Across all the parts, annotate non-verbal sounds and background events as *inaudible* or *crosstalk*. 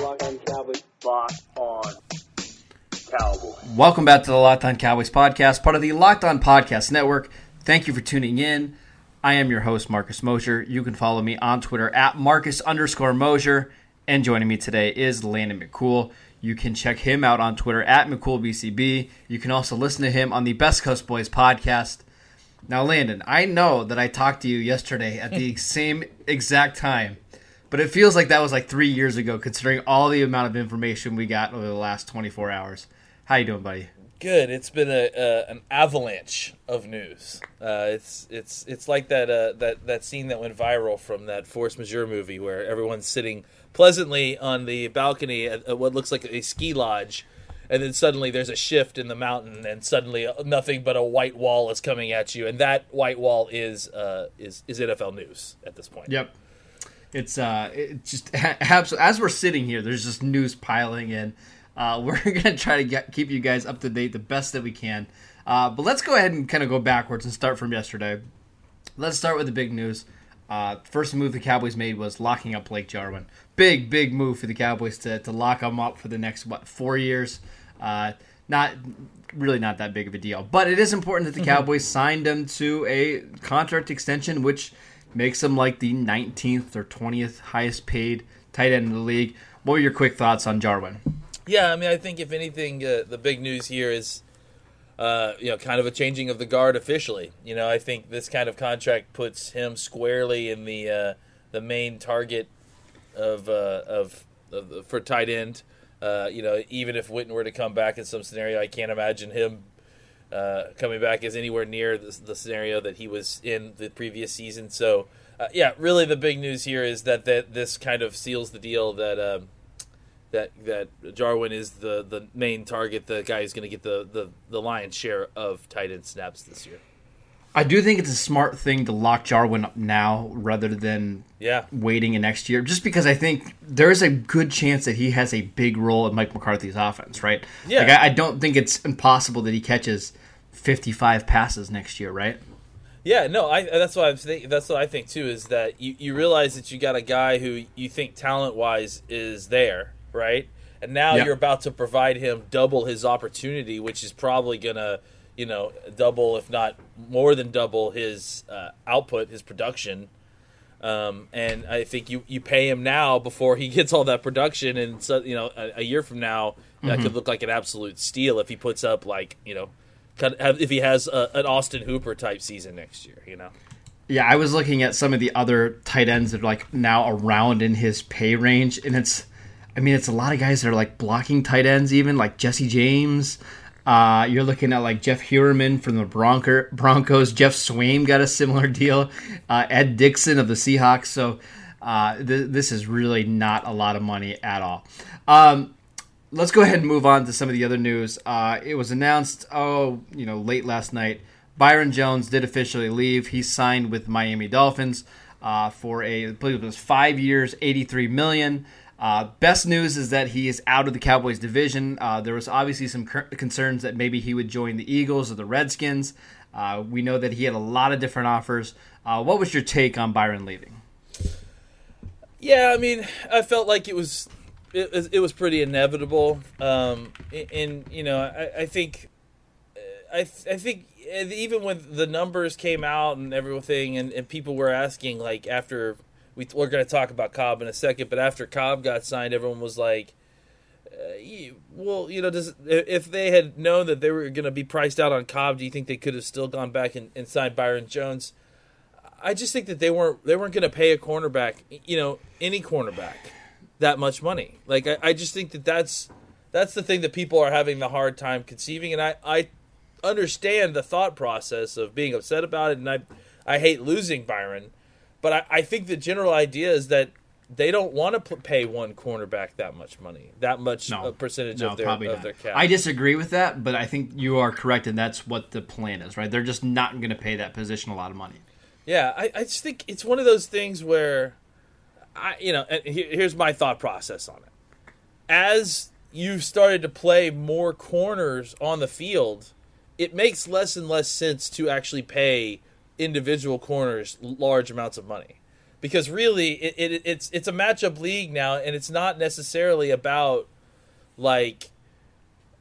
Locked on Cowboys. Locked on Cowboys. Welcome back to the Locked On Cowboys podcast, part of the Locked On Podcast Network. Thank you for tuning in. I am your host, Marcus Mosher. You can follow me on Twitter at Marcus underscore Mosher. And joining me today is Landon McCool. You can check him out on Twitter at McCoolBCB. You can also listen to him on the Best Coast Boys podcast. Now, Landon, I know that I talked to you yesterday at the *laughs* same exact time, but it feels like that was like three years ago, considering all the amount of information we got over the last 24 hours. How you doing, buddy? Good. It's been a uh, an avalanche of news. Uh, it's it's it's like that uh, that that scene that went viral from that force majeure movie where everyone's sitting pleasantly on the balcony at, at what looks like a ski lodge, and then suddenly there's a shift in the mountain, and suddenly nothing but a white wall is coming at you, and that white wall is uh, is is NFL news at this point. Yep. It's uh, it just *laughs* as we're sitting here, there's just news piling in. Uh, *laughs* we're gonna try to get, keep you guys up to date the best that we can. Uh, but let's go ahead and kind of go backwards and start from yesterday. Let's start with the big news. Uh, first move the Cowboys made was locking up Blake Jarwin. Big, big move for the Cowboys to, to lock him up for the next what four years. Uh, not really not that big of a deal, but it is important that the Cowboys signed him to a contract extension, which makes him like the 19th or 20th highest paid tight end in the league. What were your quick thoughts on Jarwin? Yeah, I mean, I think if anything, uh, the big news here is, uh, you know, kind of a changing of the guard officially. You know, I think this kind of contract puts him squarely in the uh, the main target of uh, of, of for tight end. Uh, you know, even if Witten were to come back in some scenario, I can't imagine him uh, coming back is anywhere near the, the scenario that he was in the previous season. So, uh, yeah, really, the big news here is that that this kind of seals the deal that. Um, that that Jarwin is the, the main target, the guy who's going to get the, the, the lion's share of tight end snaps this year. I do think it's a smart thing to lock Jarwin up now rather than Yeah, waiting in next year, just because I think there is a good chance that he has a big role in Mike McCarthy's offense, right? Yeah. Like, I, I don't think it's impossible that he catches 55 passes next year, right? yeah, no, I that's what I'm think, That's what I think too. Is that you, you realize that you got a guy who you think talent wise is there, right? And now Yeah. you're about to provide him double his opportunity, which is probably gonna, you know, double if not more than double his uh, output, his production. Um, and I think you, you pay him now before he *laughs* gets all that production, and so you know a, a year from now that could look like an absolute steal if he puts up like you know, cut- have- if he has a, an Austin Hooper type season next year, you know. Yeah, I was looking at some of the other tight ends that are like now around in his pay range, and it's, I mean, it's a lot of guys that are like blocking tight ends, even like Jesse James. Uh, you're looking at like Jeff Heuerman from the Bronco, Broncos. Geoff Swaim got a similar deal. Uh, Ed Dickson of the Seahawks. So uh, th- this is really not a lot of money at all. Um, let's go ahead and move on to some of the other news. Uh, it was announced, oh, you know, late last night. Byron Jones did officially leave. He signed with Miami Dolphins uh, for a, I believe it was five years, eighty-three million. Uh, best news is that he is out of the Cowboys division. Uh, there was obviously some concerns that maybe he would join the Eagles or the Redskins. Uh, we know that he had a lot of different offers. Uh, what was your take on Byron leaving? Yeah, I mean, I felt like it was it, was- it was pretty inevitable. Um, and you know, I, I think I, I think even when the numbers came out and everything, and, and people were asking, like, after we, we're going to talk about Cobb in a second, but after Cobb got signed, everyone was like, uh, you- well, you know, does if they had known that they were going to be priced out on Cobb, do you think they could have still gone back and, and signed Byron Jones? I just think that they weren't they weren't going to pay a cornerback, you know, any cornerback that much money. Like I, I just think that that's that's the thing that people are having the hard time conceiving, and I I understand the thought process of being upset about it, and I I hate losing Byron, but I, I think the general idea is that they don't want to p- pay one cornerback that much money, that much No. uh, percentage No, of their probably of not. their cap. I disagree with that, but I think you are correct, and that's what the plan is, right? They're just not going to pay that position a lot of money. Yeah, I, I just think it's one of those things where, I you know, here's my thought process on it. As you've started to play more corners on the field, it makes less and less sense to actually pay individual corners large amounts of money, because really it, it it's it's a matchup league now, and it's not necessarily about like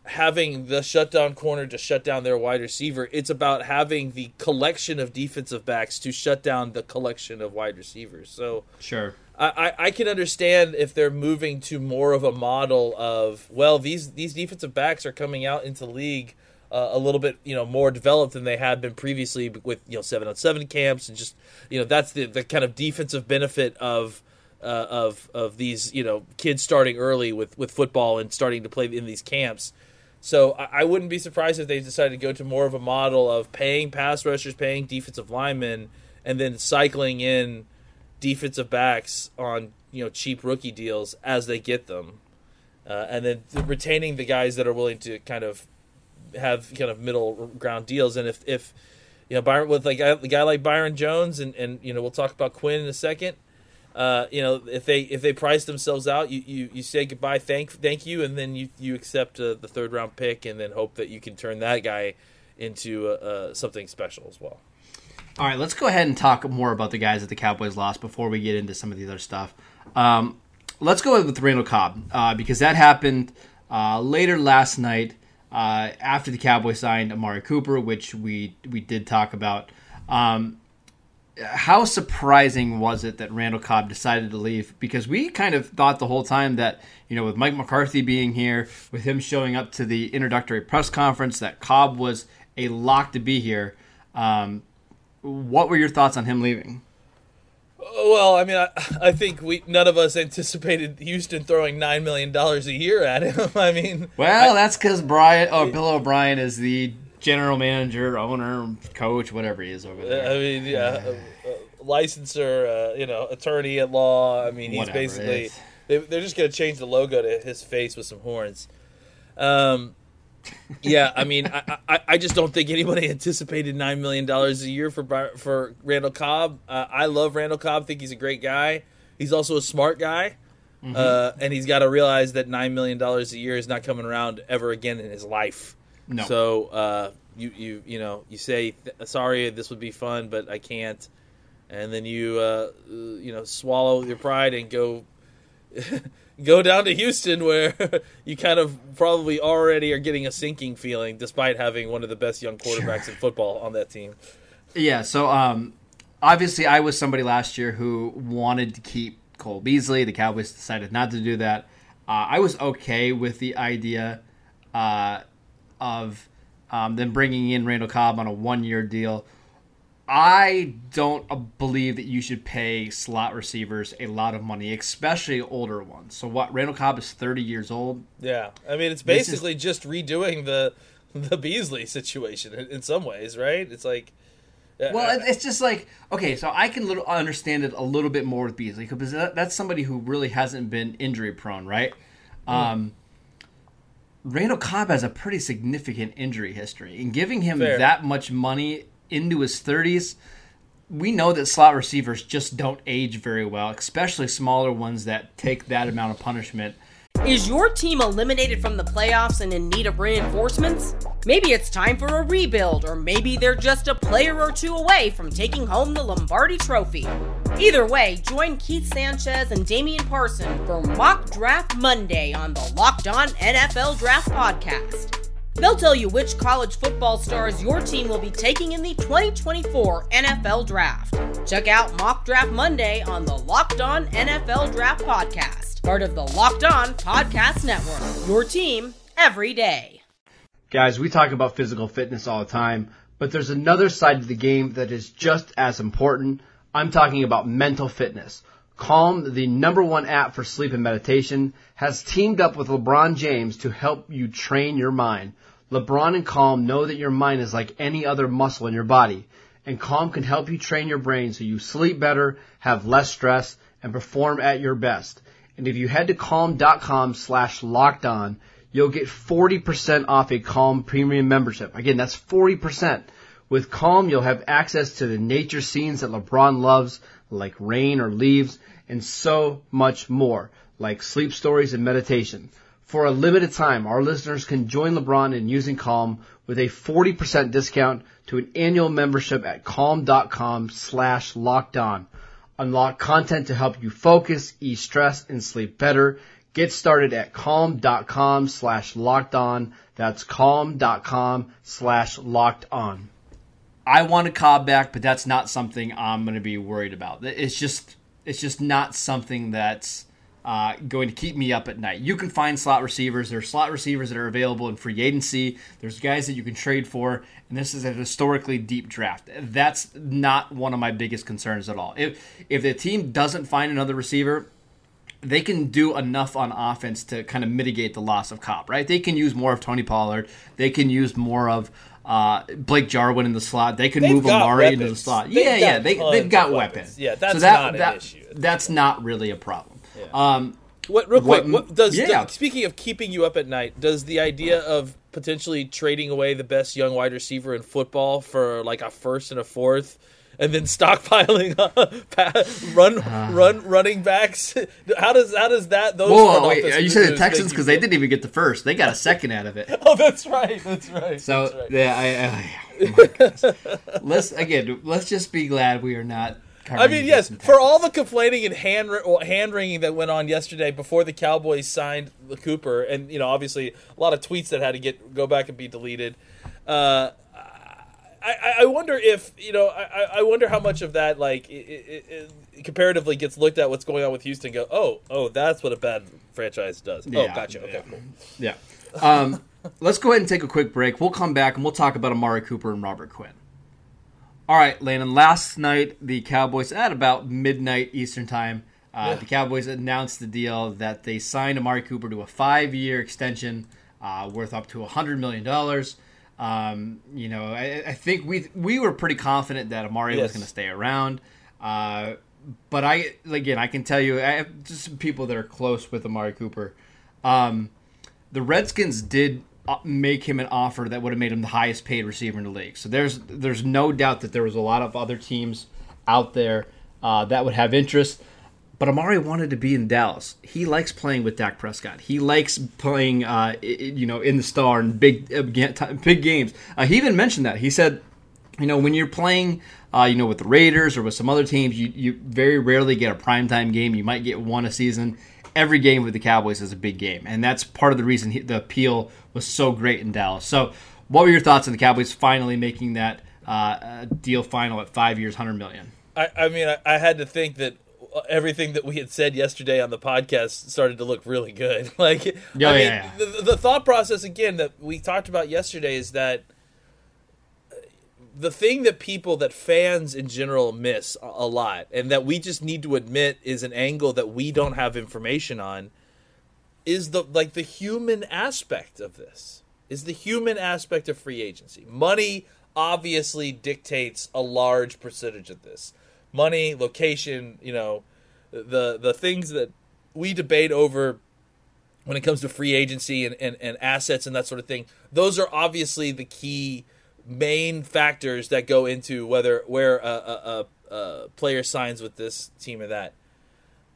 having the shutdown corner to shut down their wide receiver. It's about having the collection of defensive backs to shut down the collection of wide receivers. So Sure. I, I, can understand if they're moving to more of a model of well these these defensive backs are coming out into league uh, a little bit you know more developed than they had been previously with you know seven on seven camps and just you know that's the, the kind of defensive benefit of uh, of of these you know kids starting early with with football and starting to play in these camps. So I, I wouldn't be surprised if they decided to go to more of a model of paying pass rushers, paying defensive linemen, and then cycling in defensive backs on you know cheap rookie deals as they get them, uh, and then retaining the guys that are willing to kind of have kind of middle ground deals. And if if you know Byron with like a guy like Byron Jones, and and you know we'll talk about Quinn in a second. Uh, you know if they if they price themselves out, you, you, you say goodbye, thank thank you, and then you you accept uh, the third round pick, and then hope that you can turn that guy into something special as well. All right, let's go ahead and talk more about the guys that the Cowboys lost before we get into some of the other stuff. Um, let's go with Randall Cobb uh, because that happened uh, later last night uh, after the Cowboys signed Amari Cooper, which we we did talk about. Um, how surprising was it that Randall Cobb decided to leave? Because we kind of thought the whole time that, you know, with Mike McCarthy being here, with him showing up to the introductory press conference, that Cobb was a lock to be here. Um, what were your thoughts on him leaving? Well, I mean, I, I think we none of us anticipated Houston throwing nine million dollars a year at him. *laughs* I mean, Well, that's because Brian or Bill O'Brien is the general manager, owner, coach, whatever he is over there. I mean, yeah, uh, uh, licensor, uh, you know, attorney at law. I mean, he's basically they, they're just going to change the logo to his face with some horns. Um, yeah, I mean, I, I, I just don't think anybody *laughs* anticipated nine million dollars a year for for Randall Cobb. Uh, I love Randall Cobb. Think he's a great guy. He's also a smart guy, uh, and he's got to realize that nine million dollars a year is not coming around ever again in his life. No. So uh, you you you know you say sorry, this would be fun, but I can't, and then you uh, you know swallow your pride and go *laughs* go down to Houston where *laughs* you kind of probably already are getting a sinking feeling despite having one of the best young quarterbacks in football on that team. Yeah, so um, obviously I was somebody last year who wanted to keep Cole Beasley. The Cowboys decided not to do that. Uh, I was okay with the idea uh, of um, them bringing in Randall Cobb on a one-year deal. I don't uh, believe that you should pay slot receivers a lot of money, especially older ones. So what? Randall Cobb is 30 years old. Yeah, I mean it's This is- basically just redoing the the Beasley situation in, in some ways, right? It's like uh, Well, it's just like okay, so I can little understand it a little bit more with Beasley because that's somebody who really hasn't been injury prone, right? Um, Randall Cobb has a pretty significant injury history, and giving him Fair. that much money into his thirties, we know that slot receivers just don't age very well, especially smaller ones that take that amount of punishment. Is your team eliminated from the playoffs and in need of reinforcements? Maybe it's time for a rebuild, or maybe they're just a player or two away from taking home the Lombardi Trophy. Either way, join Keith Sanchez and Damian Parson for Mock Draft Monday on the Locked On NFL Draft Podcast. They'll tell you which college football stars your team will be taking in the 2024 NFL Draft. Check out Mock Draft Monday on the Locked On NFL Draft Podcast, part of the Locked On Podcast Network. Your team every day. Guys, we talk about physical fitness all the time, but there's another side to the game that is just as important. I'm talking about mental fitness. Calm, the number one app for sleep and meditation, has teamed up with LeBron James to help you train your mind. LeBron and Calm know that your mind is like any other muscle in your body, and Calm can help you train your brain so you sleep better, have less stress, and perform at your best. And if you head to calm.com slash locked on, you'll get 40% off a Calm premium membership. Again, that's 40%. With Calm, you'll have access to the nature scenes that LeBron loves, like rain or leaves, and so much more, like sleep stories and meditation. For a limited time, our listeners can join LeBron in using Calm with a 40% discount to an annual membership at calm.com slash locked on. Unlock content to help you focus, ease stress, and sleep better. Get started at calm.com slash locked on. That's calm.com slash locked on. I want a Cobb back, but that's not something I'm going to be worried about. It's just it's just not something that's uh, going to keep me up at night. You can find slot receivers. There are slot receivers that are available in free agency. There's guys that you can trade for, and this is a historically deep draft. That's not one of my biggest concerns at all. If if the team doesn't find another receiver, they can do enough on offense to kind of mitigate the loss of Cobb, right? They can use more of Tony Pollard. They can use more of uh, Blake Jarwin in the slot. They can They've move Amari weapons. into the slot. They've yeah, yeah, they, they've got weapons. weapons. Yeah, that's so that, not an that, issue. That's not really a problem. Um, What real quick? What- What, does yeah. does- speaking of keeping you up at night? Does the idea of potentially trading away the best young wide receiver in football for like a first and a fourth, and then stockpiling *laughs* pa- run run running backs? *laughs* How does how does that those? whoa, wait, you said the Texans because they didn't even get the first. They got a second out of it. *laughs* Oh, that's right. That's right. So that's right. yeah, I, I, oh let's again, let's just be glad we are not. I mean, yes, for all the complaining and hand hand wringing that went on yesterday before the Cowboys signed the Cooper, and you know, obviously a lot of tweets that had to get go back and be deleted. Uh, I, I- wonder if you know, I, I wonder how much of that like i i i comparatively gets looked at what's going on with Houston. Go, oh, oh, that's what a bad franchise does. oh, gotcha. Okay, yeah. cool. Yeah. Um, *laughs* let's go ahead and take a quick break. We'll come back and we'll talk about Amari Cooper and Robert Quinn. All right, Landon. Last night, the Cowboys, at about midnight Eastern Time, uh, the Cowboys announced the deal that they signed Amari Cooper to a five year extension uh, worth up to $100 million. Um, you know, I, I think we we were pretty confident that Amari was going to stay around. Uh, but I, again, I can tell you, I have just some people that are close with Amari Cooper. Um, the Redskins did uh, make him an offer that would have made him the highest paid receiver in the league. So there's there's no doubt that there was a lot of other teams out there uh, that would have interest. But Amari wanted to be in Dallas. He likes playing with Dak Prescott. He likes playing, uh, you know, in the star and big uh, big games. Uh, he even mentioned that. He said, you know, when you're playing, uh, you know, with the Raiders or with some other teams, you, you very rarely get a primetime game. You might get one a season. Every game with the Cowboys is a big game, and that's part of the reason he, the appeal was so great in Dallas. So, what were your thoughts on the Cowboys finally making that uh, deal final at five years, hundred million? I, I mean, I, I had to think that everything that we had said yesterday on the podcast started to look really good. *laughs* Like, Yeah, I mean, yeah, yeah. The, the thought process again that we talked about yesterday is that the thing that people, that fans in general miss a, a lot, and that we just need to admit is an angle that we don't have information on, is the like the human aspect of this. Is the human aspect of free agency. Money obviously dictates a large percentage of this. Money, location, you know, the the things that we debate over when it comes to free agency and, and, and assets and that sort of thing, those are obviously the key main factors that go into whether where a, a, a, player signs with this team or that.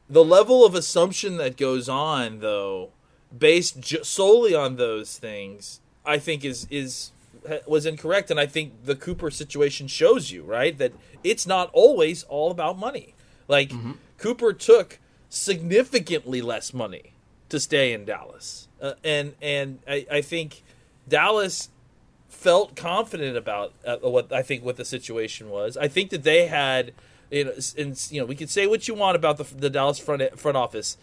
The level of assumption that goes on, though, based solely on those things, I think is is was incorrect, and I think the Cooper situation shows you right that it's not always all about money. Like Cooper took significantly less money to stay in Dallas, uh, and and I, I think Dallas felt confident about uh, what I think what the situation was. I think that they had, you know, and you know, we could say what you want about the, the Dallas front front office.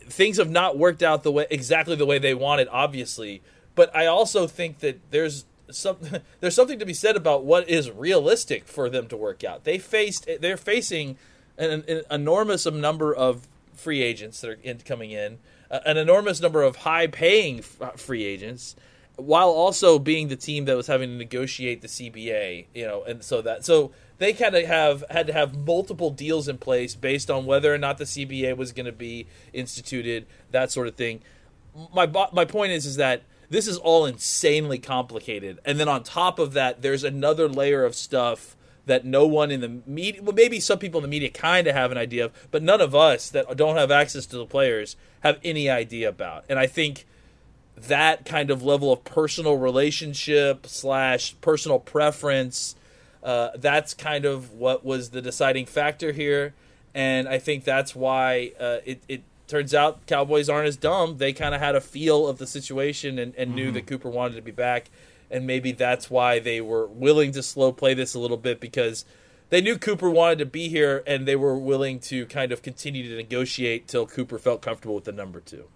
Things have not worked out the way exactly the way they wanted, obviously. But I also think that there's some *laughs* there's something to be said about what is realistic for them to work out. They faced they're facing an, an enormous number of free agents that are in, coming in, uh, an enormous number of high paying f- free agents while also being the team that was having to negotiate the CBA, you know, and so that so they kind of have had to have multiple deals in place based on whether or not the CBA was going to be instituted, that sort of thing. My my point is is that this is all insanely complicated, and then on top of that, there's another layer of stuff that no one in the media, well, maybe some people in the media kind of have an idea of, but none of us that don't have access to the players have any idea about. And I think that kind of level of personal relationship slash personal preference uh, that's kind of what was the deciding factor here and i think that's why uh, it, it turns out cowboys aren't as dumb they kind of had a feel of the situation and, and mm-hmm. knew that cooper wanted to be back and maybe that's why they were willing to slow play this a little bit because they knew Cooper wanted to be here and they were willing to kind of continue to negotiate till Cooper felt comfortable with the number two.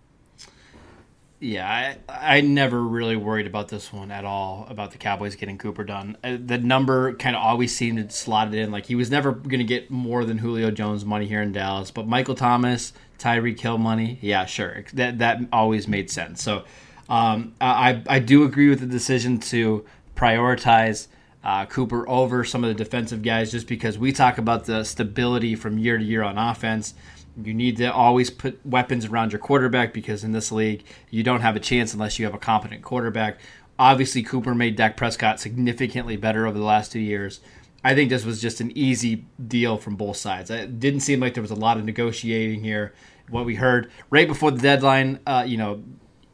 Yeah, I, I never really worried about this one at all about the Cowboys getting Cooper done. Uh, the number kind of always seemed slotted in. Like he was never going to get more than Julio Jones money here in Dallas, but Michael Thomas, Tyreek Hill money, yeah, sure. That that always made sense. So um, I I do agree with the decision to prioritize uh, Cooper over some of the defensive guys, just because we talk about the stability from year to year on offense you need to always put weapons around your quarterback because in this league, you don't have a chance unless you have a competent quarterback. Obviously, Cooper made Dak Prescott significantly better over the last two years. I think this was just an easy deal from both sides. It didn't seem like there was a lot of negotiating here. What we heard right before the deadline, uh, you know,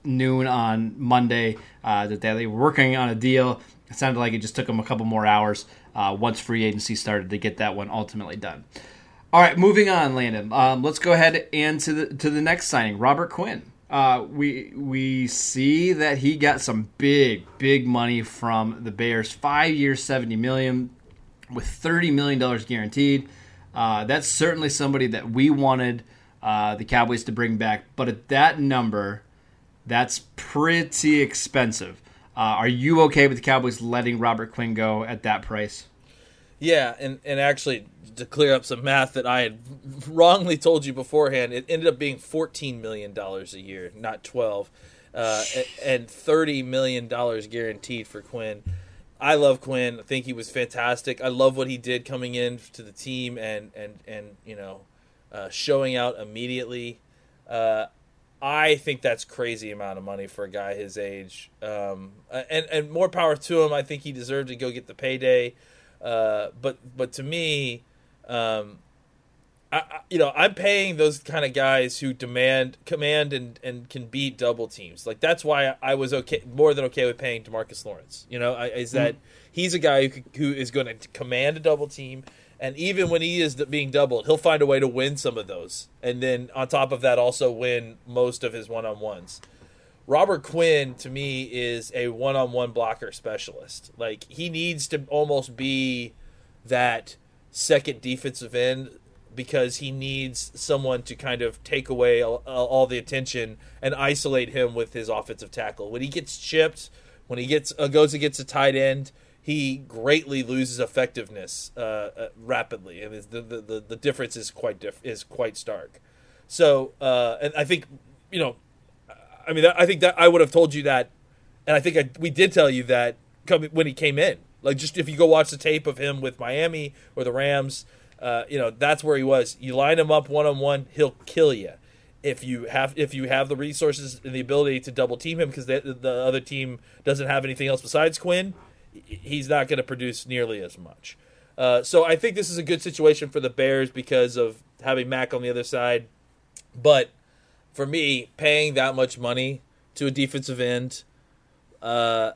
noon on Monday, uh, that they were working on a deal. It sounded like it just took them a couple more hours uh, once free agency started to get that one ultimately done. All right, moving on, Landon. Um, let's go ahead and to the to the next signing, Robert Quinn. Uh, we we see that he got some big big money from the Bears, five years, seventy million, with thirty million dollars guaranteed. Uh, that's certainly somebody that we wanted uh, the Cowboys to bring back, but at that number, that's pretty expensive. Uh, are you okay with the Cowboys letting Robert Quinn go at that price? Yeah, and, and actually to clear up some math that I had *laughs* wrongly told you beforehand, it ended up being fourteen million dollars a year, not twelve, uh, and thirty million dollars guaranteed for Quinn. I love Quinn. I think he was fantastic. I love what he did coming in to the team and and and you know, uh, showing out immediately. Uh, I think that's crazy amount of money for a guy his age. Um, and and more power to him. I think he deserved to go get the payday. Uh, but but to me, um, I, I, you know, I'm paying those kind of guys who demand, command, and and can beat double teams. Like that's why I was okay, more than okay with paying Demarcus Lawrence. You know, I, is that mm-hmm. he's a guy who who is going to command a double team, and even when he is being doubled, he'll find a way to win some of those, and then on top of that, also win most of his one on ones. Robert Quinn to me is a one-on-one blocker specialist. Like he needs to almost be that second defensive end because he needs someone to kind of take away all, all, the attention and isolate him with his offensive tackle. When he gets chipped, when he gets uh, goes against a tight end, he greatly loses effectiveness uh, uh, rapidly, and the, the, the the difference is quite diff- is quite stark. So, uh, and I think you know I mean, I think that I would have told you that, and I think I, we did tell you that coming when he came in. Like, just if you go watch the tape of him with Miami or the Rams, uh, you know that's where he was. You line him up one on one, he'll kill you. If you have if you have the resources and the ability to double team him because the, the other team doesn't have anything else besides Quinn, he's not going to produce nearly as much. Uh, so I think this is a good situation for the Bears because of having Mack on the other side, but for me, paying that much money to a defensive end, uh,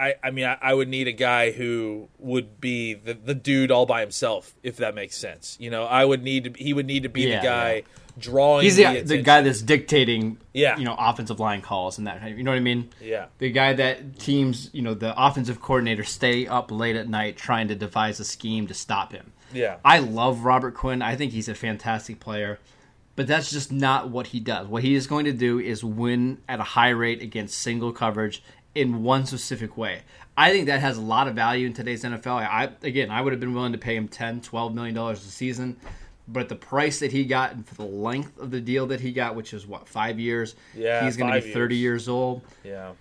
I, I, mean, I, I would need a guy who would be the, the dude all by himself, if that makes sense. You know, I would need to, he would need to be Yeah, the guy yeah. drawing. He's the, the attention. guy that's dictating, Yeah. you know, offensive line calls and that. Kind of, you know what I mean? Yeah. The guy that teams, you know, the offensive coordinator stay up late at night trying to devise a scheme to stop him. Yeah. I love Robert Quinn. I think he's a fantastic player, but that's just not what he does. What he is going to do is win at a high rate against single coverage in one specific way. I think that has a lot of value in today's NFL. I again, I would have been willing to pay him 10, 12 million dollars a season, but the price that he got and for the length of the deal that he got, which is what, 5 years, Yeah, he's going to be 30 years. years old Yeah.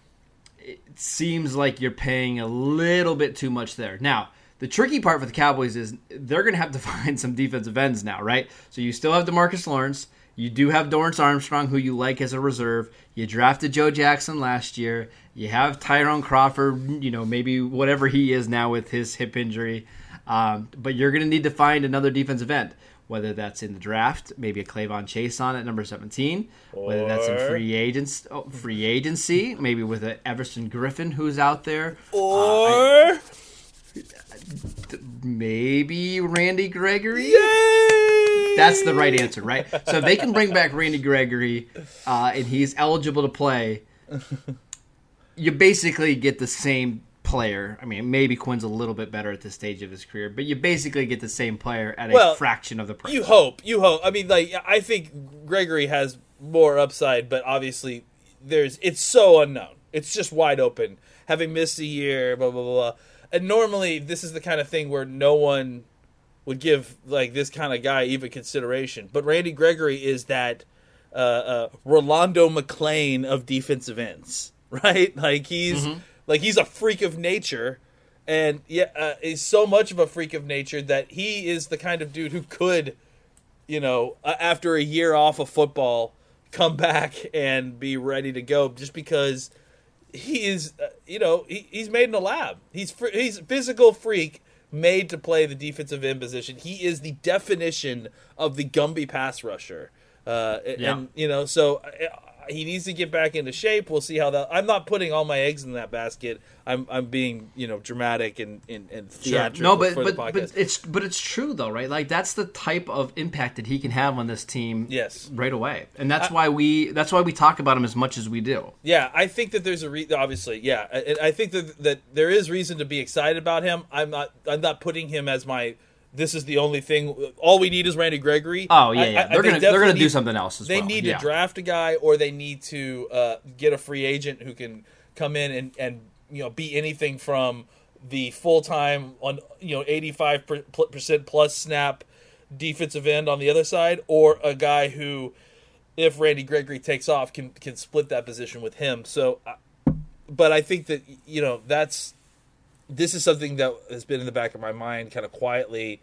It seems like you're paying a little bit too much there. Now, the tricky part for the Cowboys is they're going to have to *laughs* find some defensive ends now, right? So you still have Demarcus Lawrence. You do have Dorance Armstrong, who you like as a reserve. You drafted Joe Jackson last year. You have Tyrone Crawford, you know, maybe whatever he is now with his hip injury. Um, but you're going to need to find another defensive end, whether that's in the draft, maybe a K'Lavon Chaisson on at number 17, whether that's in free agents, oh, free agency, maybe with an Everson Griffen who's out there, Or maybe Randy Gregory. Yay! That's the right answer, right? So if they can bring back Randy Gregory uh, and he's eligible to play, you basically get the same player. I mean, maybe Quinn's a little bit better at this stage of his career, but you basically get the same player at a Well, fraction of the price. You hope. You hope. I mean, like I think Gregory has more upside, but obviously there's it's so unknown. It's just wide open. Having missed a year, blah blah blah. blah. And normally this is the kind of thing where no one would give like this kind of guy even consideration. But Randy Gregory is that uh, uh, Rolando McClain of defensive ends, *laughs* right? Like he's like he's a freak of nature, and yeah, uh, he's so much of a freak of nature that he is the kind of dude who could, you know, uh, after a year off of football, come back and be ready to go, just because he is, uh, you know, he, he's made in a lab. He's fr- he's a physical freak made to play the defensive end position. He is the definition of the Gumby pass rusher. Uh, Yeah. And you know, so uh, he needs to get back into shape. We'll see how that. I'm not putting all my eggs in that basket. I'm I'm being you know dramatic and and, and Sure. theatrical No, but but, podcast. but it's but it's true though, right? Like that's the type of impact that he can have on this team. Yes. right away, and that's why we that's why we talk about him as much as we do. Yeah, I think that there's a re- obviously, yeah, I, I think that that there is reason to be excited about him. I'm not I'm not putting him as my this is the only thing. All we need is Randy Gregory. Oh yeah, yeah. I- they're gonna they're gonna do need- something else as They well. need yeah. to draft a guy, or they need to uh, get a free agent who can come in and and you know be anything from the full time on you know 85 percent plus snap defensive end on the other side, or a guy who, if Randy Gregory takes off, can can split that position with him. So, uh, but I think that you know that's this is something that has been in the back of my mind, kind of quietly.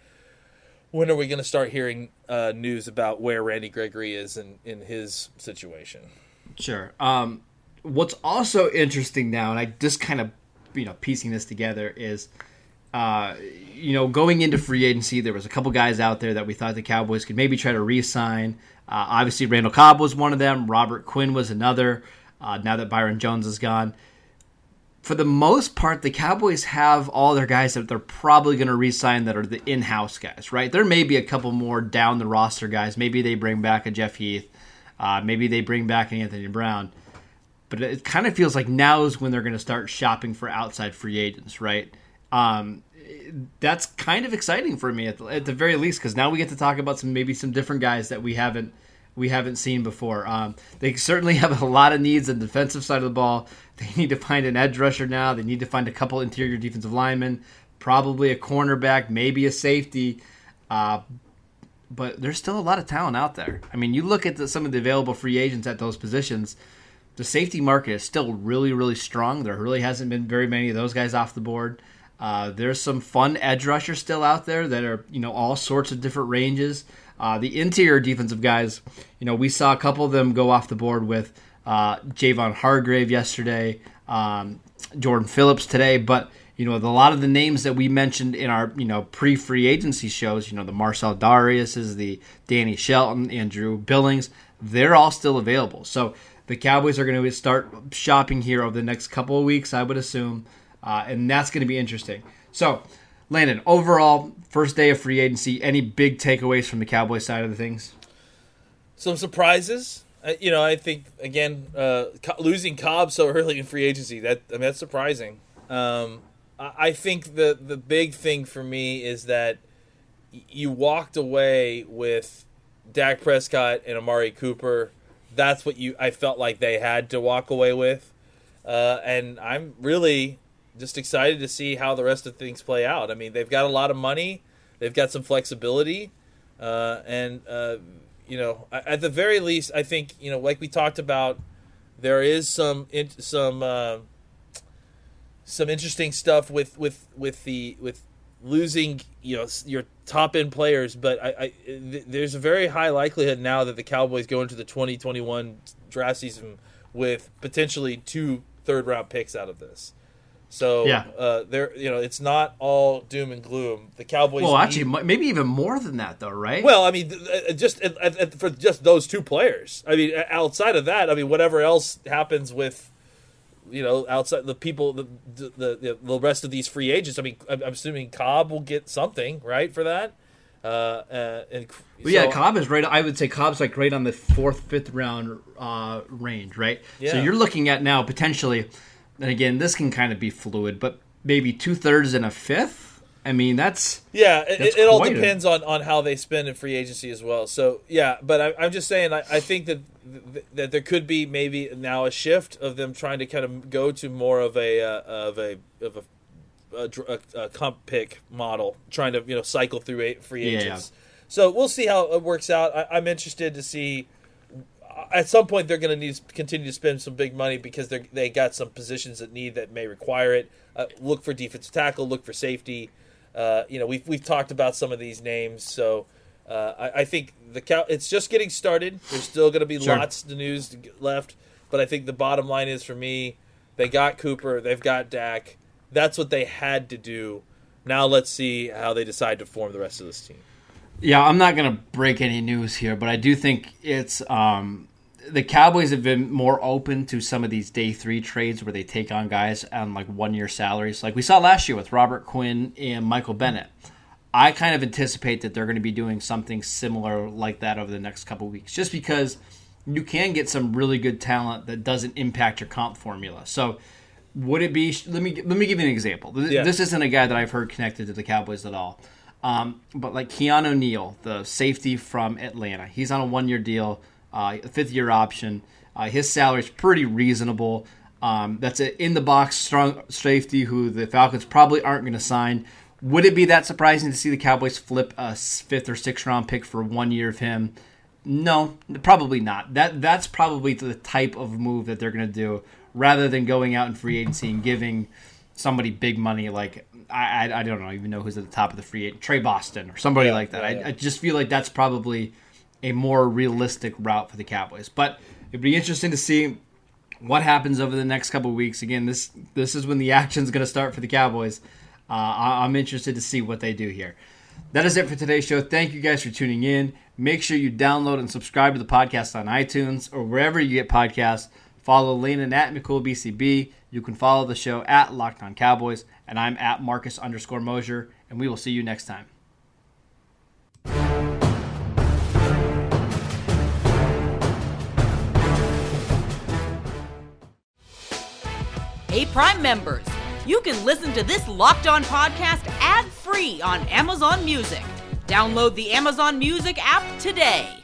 When are we going to start hearing uh, news about where Randy Gregory is in, in his situation? Sure. Um, what's also interesting now, and I just kind of, you know, piecing this together is, uh, you know, going into free agency, there was a couple guys out there that we thought the Cowboys could maybe try to re-sign. Uh, obviously, Randall Cobb was one of them. Robert Quinn was another. Uh, now that Byron Jones is gone, for the most part, the Cowboys have all their guys that they're probably going to re-sign that are the in-house guys, right? There may be a couple more down the roster guys. Maybe they bring back a Jeff Heath. Uh, maybe they bring back an Anthony Brown. But it kind of feels like now is when they're going to start shopping for outside free agents, right? Um, that's kind of exciting for me at the, at the very least because now we get to talk about some maybe some different guys that we haven't we haven't seen before. Um, they certainly *laughs* have a lot of needs on the defensive side of the ball. *laughs* They need to find an edge rusher now. They need to find a couple interior defensive linemen, probably a cornerback, maybe a safety. Uh, but there's still a lot of talent out there. I mean, you look at the, some of the available free agents at those positions. The safety market is still really, really strong. There really hasn't been very many of those guys off the board. Uh, there's some fun edge rushers still out there that are, you know, all sorts of different ranges. Uh, the interior defensive guys, you know, we saw a couple of them go off the board with uh, Javon Hargrave yesterday, um, Jordan Phillips today, but you know, the, a lot of the names that we mentioned in our, you know, pre-free agency shows, you know, the Marcell Dareuses, the Danny Shelton, Andrew Billings, they're all still available. So the Cowboys are going to start shopping here over the next couple of weeks, I would assume. uh, and that's going to be interesting. So, Landon, overall, first day of free agency, any big takeaways from the Cowboys side of the things? Some surprises. You know, I think again, uh, losing Cobb so early in free agency that I mean, that's surprising. Um, I think the the big thing for me is that you walked away with Dak Prescott and Amari Cooper. That's what you I felt like they had to walk away with, uh, and I'm really just excited to see how the rest of things play out. I mean, they've got a lot of money, they've got some flexibility, uh, and uh, you know, at the very least, I think you know, like we talked about, there is some some uh, some interesting stuff with with with the with losing you know your top end players, but I, I th- there's a very high likelihood now that the Cowboys go into the 2021 draft season with potentially two third round picks out of this. So Yeah. uh, there, you know, it's not all doom and gloom. The Cowboys. Well, actually, m- maybe even more than that, though, right? well, I mean, uh, just uh, for just those two players. I mean, outside of that, I mean, whatever else happens with, you know, outside the people, the the the, the rest of these free agents. I mean, I'm, I'm assuming Cobb will get something right for that. Uh, uh, and Well, yeah, Cobb is right. I would say Cobb's like right on the fourth, fifth round uh, range, right? Yeah. So you're looking at now potentially, and again, this can kind of be fluid, but maybe two thirds and a fifth. I mean, that's Yeah, it, That's it, it all quite a- depends on, on how they spend in free agency as well. So yeah, but I, I'm just saying, I, I think that that there could be maybe now a shift of them trying to kind of go to more of a uh, of a of a, a, a, a comp pick model, trying to you know cycle through free Yeah, agents. So we'll see how it works out. I, I'm interested to see. At some point, they're going to need to continue to spend some big money because they they got some positions that need that may require it. Uh, look for defensive tackle. Look for safety. Uh, you know, we've we've talked about some of these names, so uh, I, I think the cow. It's just getting started. There's still going to be Sure. lots of news left, but I think the bottom line is for me, they got Cooper, they've got Dak. That's what they had to do. Now let's see how they decide to form the rest of this team. Yeah, I'm not going to break any news here, but I do think it's um, the Cowboys have been more open to some of these day three trades where they take on guys on like one year salaries, like we saw last year with Robert Quinn and Michael Bennett. I kind of anticipate that they're going to be doing something similar like that over the next couple weeks, just because you can get some really good talent that doesn't impact your comp formula. So, would it be? Let me let me give you an example. Yeah. This isn't a guy that I've heard connected to the Cowboys at all. Um, but like Keanu Neal, the safety from Atlanta, he's on a one-year deal, uh, a fifth-year option. Uh, his is pretty reasonable. Um, that's an in-the-box strong safety who the Falcons probably aren't going to sign. Would it be that surprising to see the Cowboys flip a fifth or sixth round pick for one year of him? No, probably not. That that's probably the type of move that they're going to do, rather than going out in free agency and giving somebody big money like I, I, I don't know even know who's at the top of the free agent Tre Boston or somebody like that. yeah, yeah. I, I just feel like that's probably a more realistic route for the Cowboys. But it'd be interesting to see what happens over the next couple of weeks. Again, this this is when the action's going to start for the Cowboys. Uh, I, I'm interested to see what they do here. That is it for today's show. Thank you guys for tuning in. Make sure you download and subscribe to the podcast on iTunes or wherever you get podcasts. Follow Landon at McCoolBCB. You can follow the show at Locked On Cowboys, and I'm at Marcus underscore Mosher, and we will see you next time. Hey, Prime members, you can listen to this Locked On podcast ad free on Amazon Music. Download the Amazon Music app today.